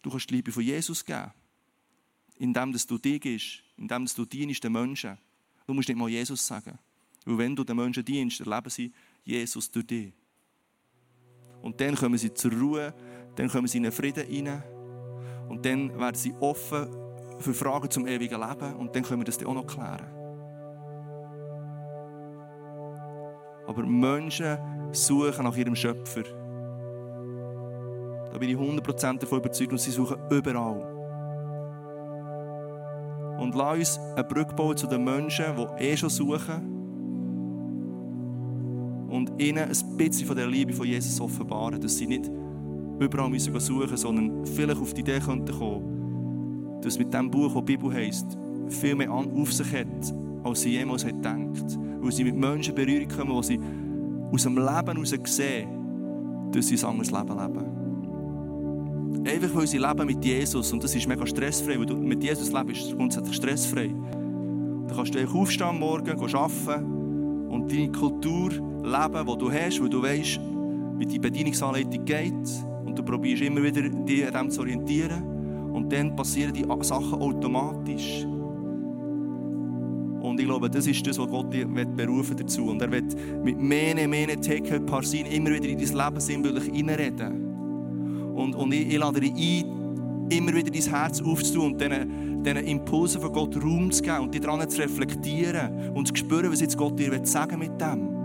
Du kannst die Liebe von Jesus geben, indem du dich gibst, indem du dienst den Menschen. Du musst nicht mal Jesus sagen. Weil wenn du den Menschen dienst, erleben sie Jesus durch dich. Und dann kommen sie zur Ruhe, dann kommen sie in den Frieden hinein. Und dann werden sie offen für Fragen zum ewigen Leben. Und dann können wir das auch noch klären. Aber Menschen suchen nach ihrem Schöpfer. Da bin ich 100% davon überzeugt und sie suchen überall. Und lass uns eine Brücke bauen zu den Menschen, die eh schon suchen und ihnen ein bisschen von der Liebe von Jesus offenbaren, dass sie nicht überall müssen suchen sondern vielleicht auf die Idee könnten kommen, dass mit dem Buch, das die Bibel heisst, viel mehr auf sich hat, als sie jemals hat gedacht. Weil sie mit Menschen in Berührung kommen, die sie aus dem Leben heraus sehen, dass sie ein anderes Leben leben. Einfach weil sie leben mit Jesus und das ist mega stressfrei, weil du mit Jesus lebst, ist grundsätzlich stressfrei. Dann kannst du aufstehen am Morgen, arbeiten und deine Kultur leben, die du hast, weil du weißt, wie die Bedienungsanleitung geht und du probierst immer wieder dich an dem zu orientieren und dann passieren die Sachen automatisch. Und ich glaube, das ist das, was Gott dich berufen dazu. Und er wird mit Mene, Mene, Teke, Parsin immer wieder in dein Leben sinnbildlich reinreden. Und, und ich, ich lade dich ein, immer wieder dein Herz aufzutun und diesen, diesen Impulsen von Gott Raum zu geben und dich daran zu reflektieren und zu spüren, was jetzt Gott dir sagen mit dem.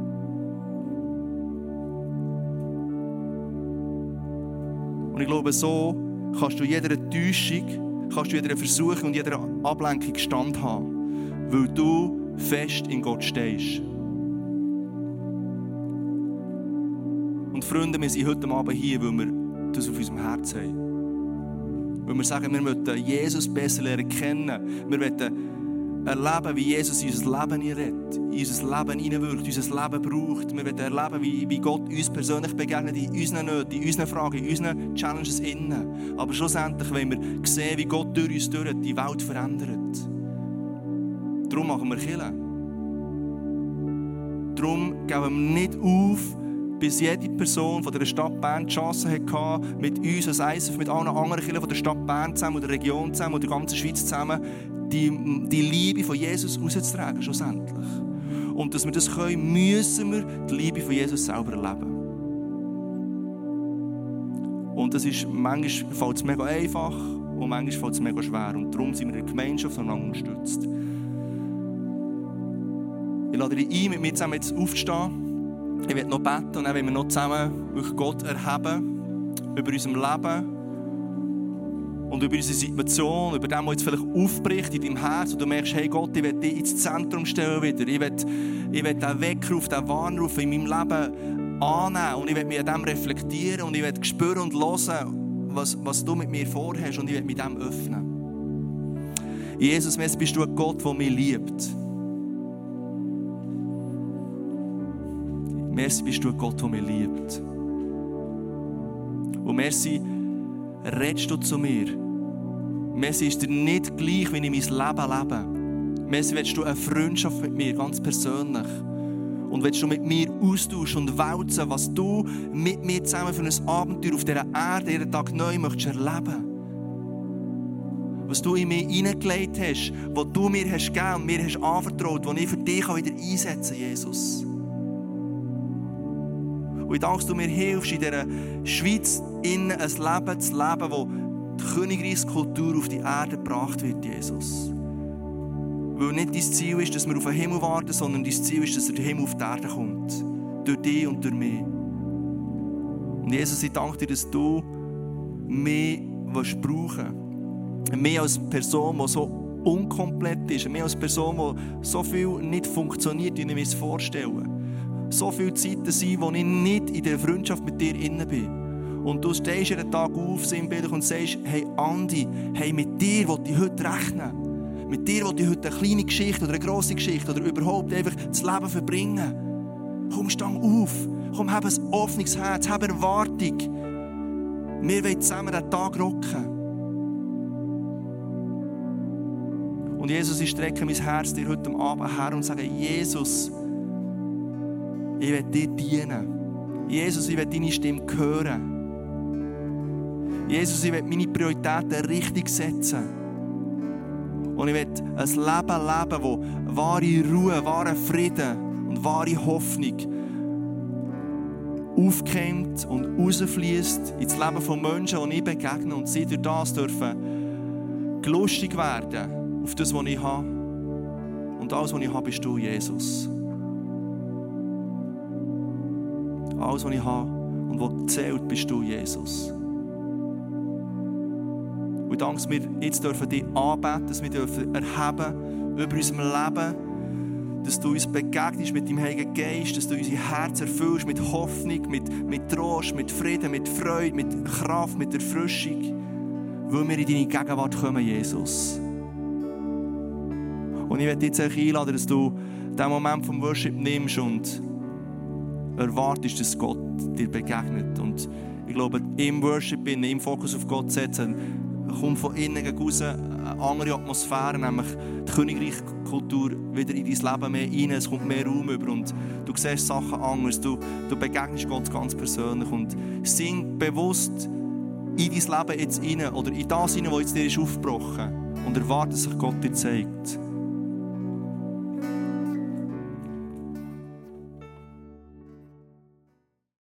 Und ich glaube, so kannst du jeder Täuschung, kannst du jeder Versuchung und jeder Ablenkung Stand haben, weil du fest in Gott stehst. Und Freunde, wir sind heute Abend hier, weil wir das auf unserem Herzen haben. Weil wir sagen, wir möchten Jesus besser lernen kennen. Wir möchten erleben, wie Jesus in unser Leben hineinredet, in unser Leben hineinwirkt, unser Leben braucht. Wir wollen erleben, wie, wie Gott uns persönlich begegnet, in unseren Nöten, in unseren Fragen, in unseren Challenges innen. Aber schlussendlich wollen wir sehen, wie Gott durch uns durch die Welt verändert. Darum machen wir Killen. Darum geben wir nicht auf, bis jede Person von der Stadt Bern die Chance hatte, mit uns als ISF, mit allen anderen Kirchen von der Stadt Bern zusammen, oder der Region zusammen, oder der ganzen Schweiz zusammen, die, die Liebe von Jesus rauszutragen, schlussendlich. Und dass wir das können, müssen wir die Liebe von Jesus selber erleben. Und das ist, manchmal fällt es mega einfach und manchmal fällt es mega schwer. Und darum sind wir in der Gemeinschaft voneinander unterstützt. Ich lade dich ein, mit mir zusammen jetzt aufzustehen. Ich werde noch beten und dann werden wir noch zusammen Gott erheben über unserem Leben und über unsere Situation, über das, was jetzt vielleicht aufbricht in deinem Herz und du merkst, hey Gott, ich will dich ins Zentrum stellen wieder. Ich will, ich will den Weckruf, den Warnruf in meinem Leben annehmen und ich will mich an dem reflektieren und ich will spüren und hören, was, was du mit mir vorhast und ich will mich dem öffnen. Jesus, merci bist du ein Gott, der mich liebt. Merci bist du ein Gott, der mich liebt. Und merci, redest du zu mir. Messi ist dir nicht gleich, wie ich mein Leben lebe. Messi, willst du eine Freundschaft mit mir, ganz persönlich. Und willst du mit mir austauschen und wälzen, was du mit mir zusammen für ein Abenteuer auf dieser Erde jeden Tag neu möchtest erleben. Was du in mir hineingelegt hast, was du mir hast gegeben und mir hast anvertraut, was ich für dich wieder einsetzen kann, Jesus. Und ich danke, dass du mir hilfst, in dieser Schweiz ein Leben zu leben, das Königreichskultur auf die Erde gebracht wird, Jesus. Weil nicht dein Ziel ist, dass wir auf den Himmel warten, sondern dein Ziel ist, dass der Himmel auf die Erde kommt. Durch dich und durch mich. Und Jesus, ich danke dir, dass du mich brauchen willst. Mehr als Person, die so unkomplett ist. Mehr als Person, die so viel nicht funktioniert, wie ich mir es vorstelle. So viele Zeiten sind, wo ich nicht in der Freundschaft mit dir inne bin. Und du stehst jeden Tag auf, sinnbildlich, und sagst, hey Andi, hey, mit dir will ich heute rechnen. Mit dir will ich heute eine kleine Geschichte oder eine grosse Geschichte oder überhaupt einfach das Leben verbringen. Komm, stang auf. Komm, hab ein offenes Herz, hab Erwartung. Wir wollen zusammen den Tag rocken. Und Jesus, ich strecke mein Herz dir heute Abend her und sage, Jesus, ich will dir dienen. Jesus, ich will deine Stimme hören. Jesus, ich will meine Prioritäten richtig setzen. Und ich will ein Leben leben, wo wahre Ruhe, wahre Frieden und wahre Hoffnung aufkommt und rausfließt ins Leben von Menschen, die ich begegne und sie durch das dürfen gelustig werden auf das, was ich habe. Und alles, was ich habe, bist du, Jesus. Alles, was ich habe und was zählt, bist du, Jesus. Und danke, dass wir jetzt dürfen dich anbeten, dass wir dürfen erheben über unserem Leben, dass du uns begegnest mit deinem Heiligen Geist, dass du unser Herz erfüllst mit Hoffnung, mit, mit Trost, mit Frieden, mit Freude, mit Kraft, mit Erfrischung, weil wir in deine Gegenwart kommen, Jesus. Und ich werde jetzt einladen, dass du diesen Moment vom Worship nimmst und erwartest, dass Gott dir begegnet. Und ich glaube, im Worship, im Fokus auf Gott setzen, kommt von innen raus eine andere Atmosphäre, nämlich die Königreichkultur wieder in dein Leben mehr rein. Es kommt mehr Raum über und du siehst Sachen anders. Du, du begegnest Gott ganz persönlich und sing bewusst in dein Leben jetzt rein oder in das rein, was jetzt dir ist aufgebrochen und erwarte, dass sich Gott dir zeigt.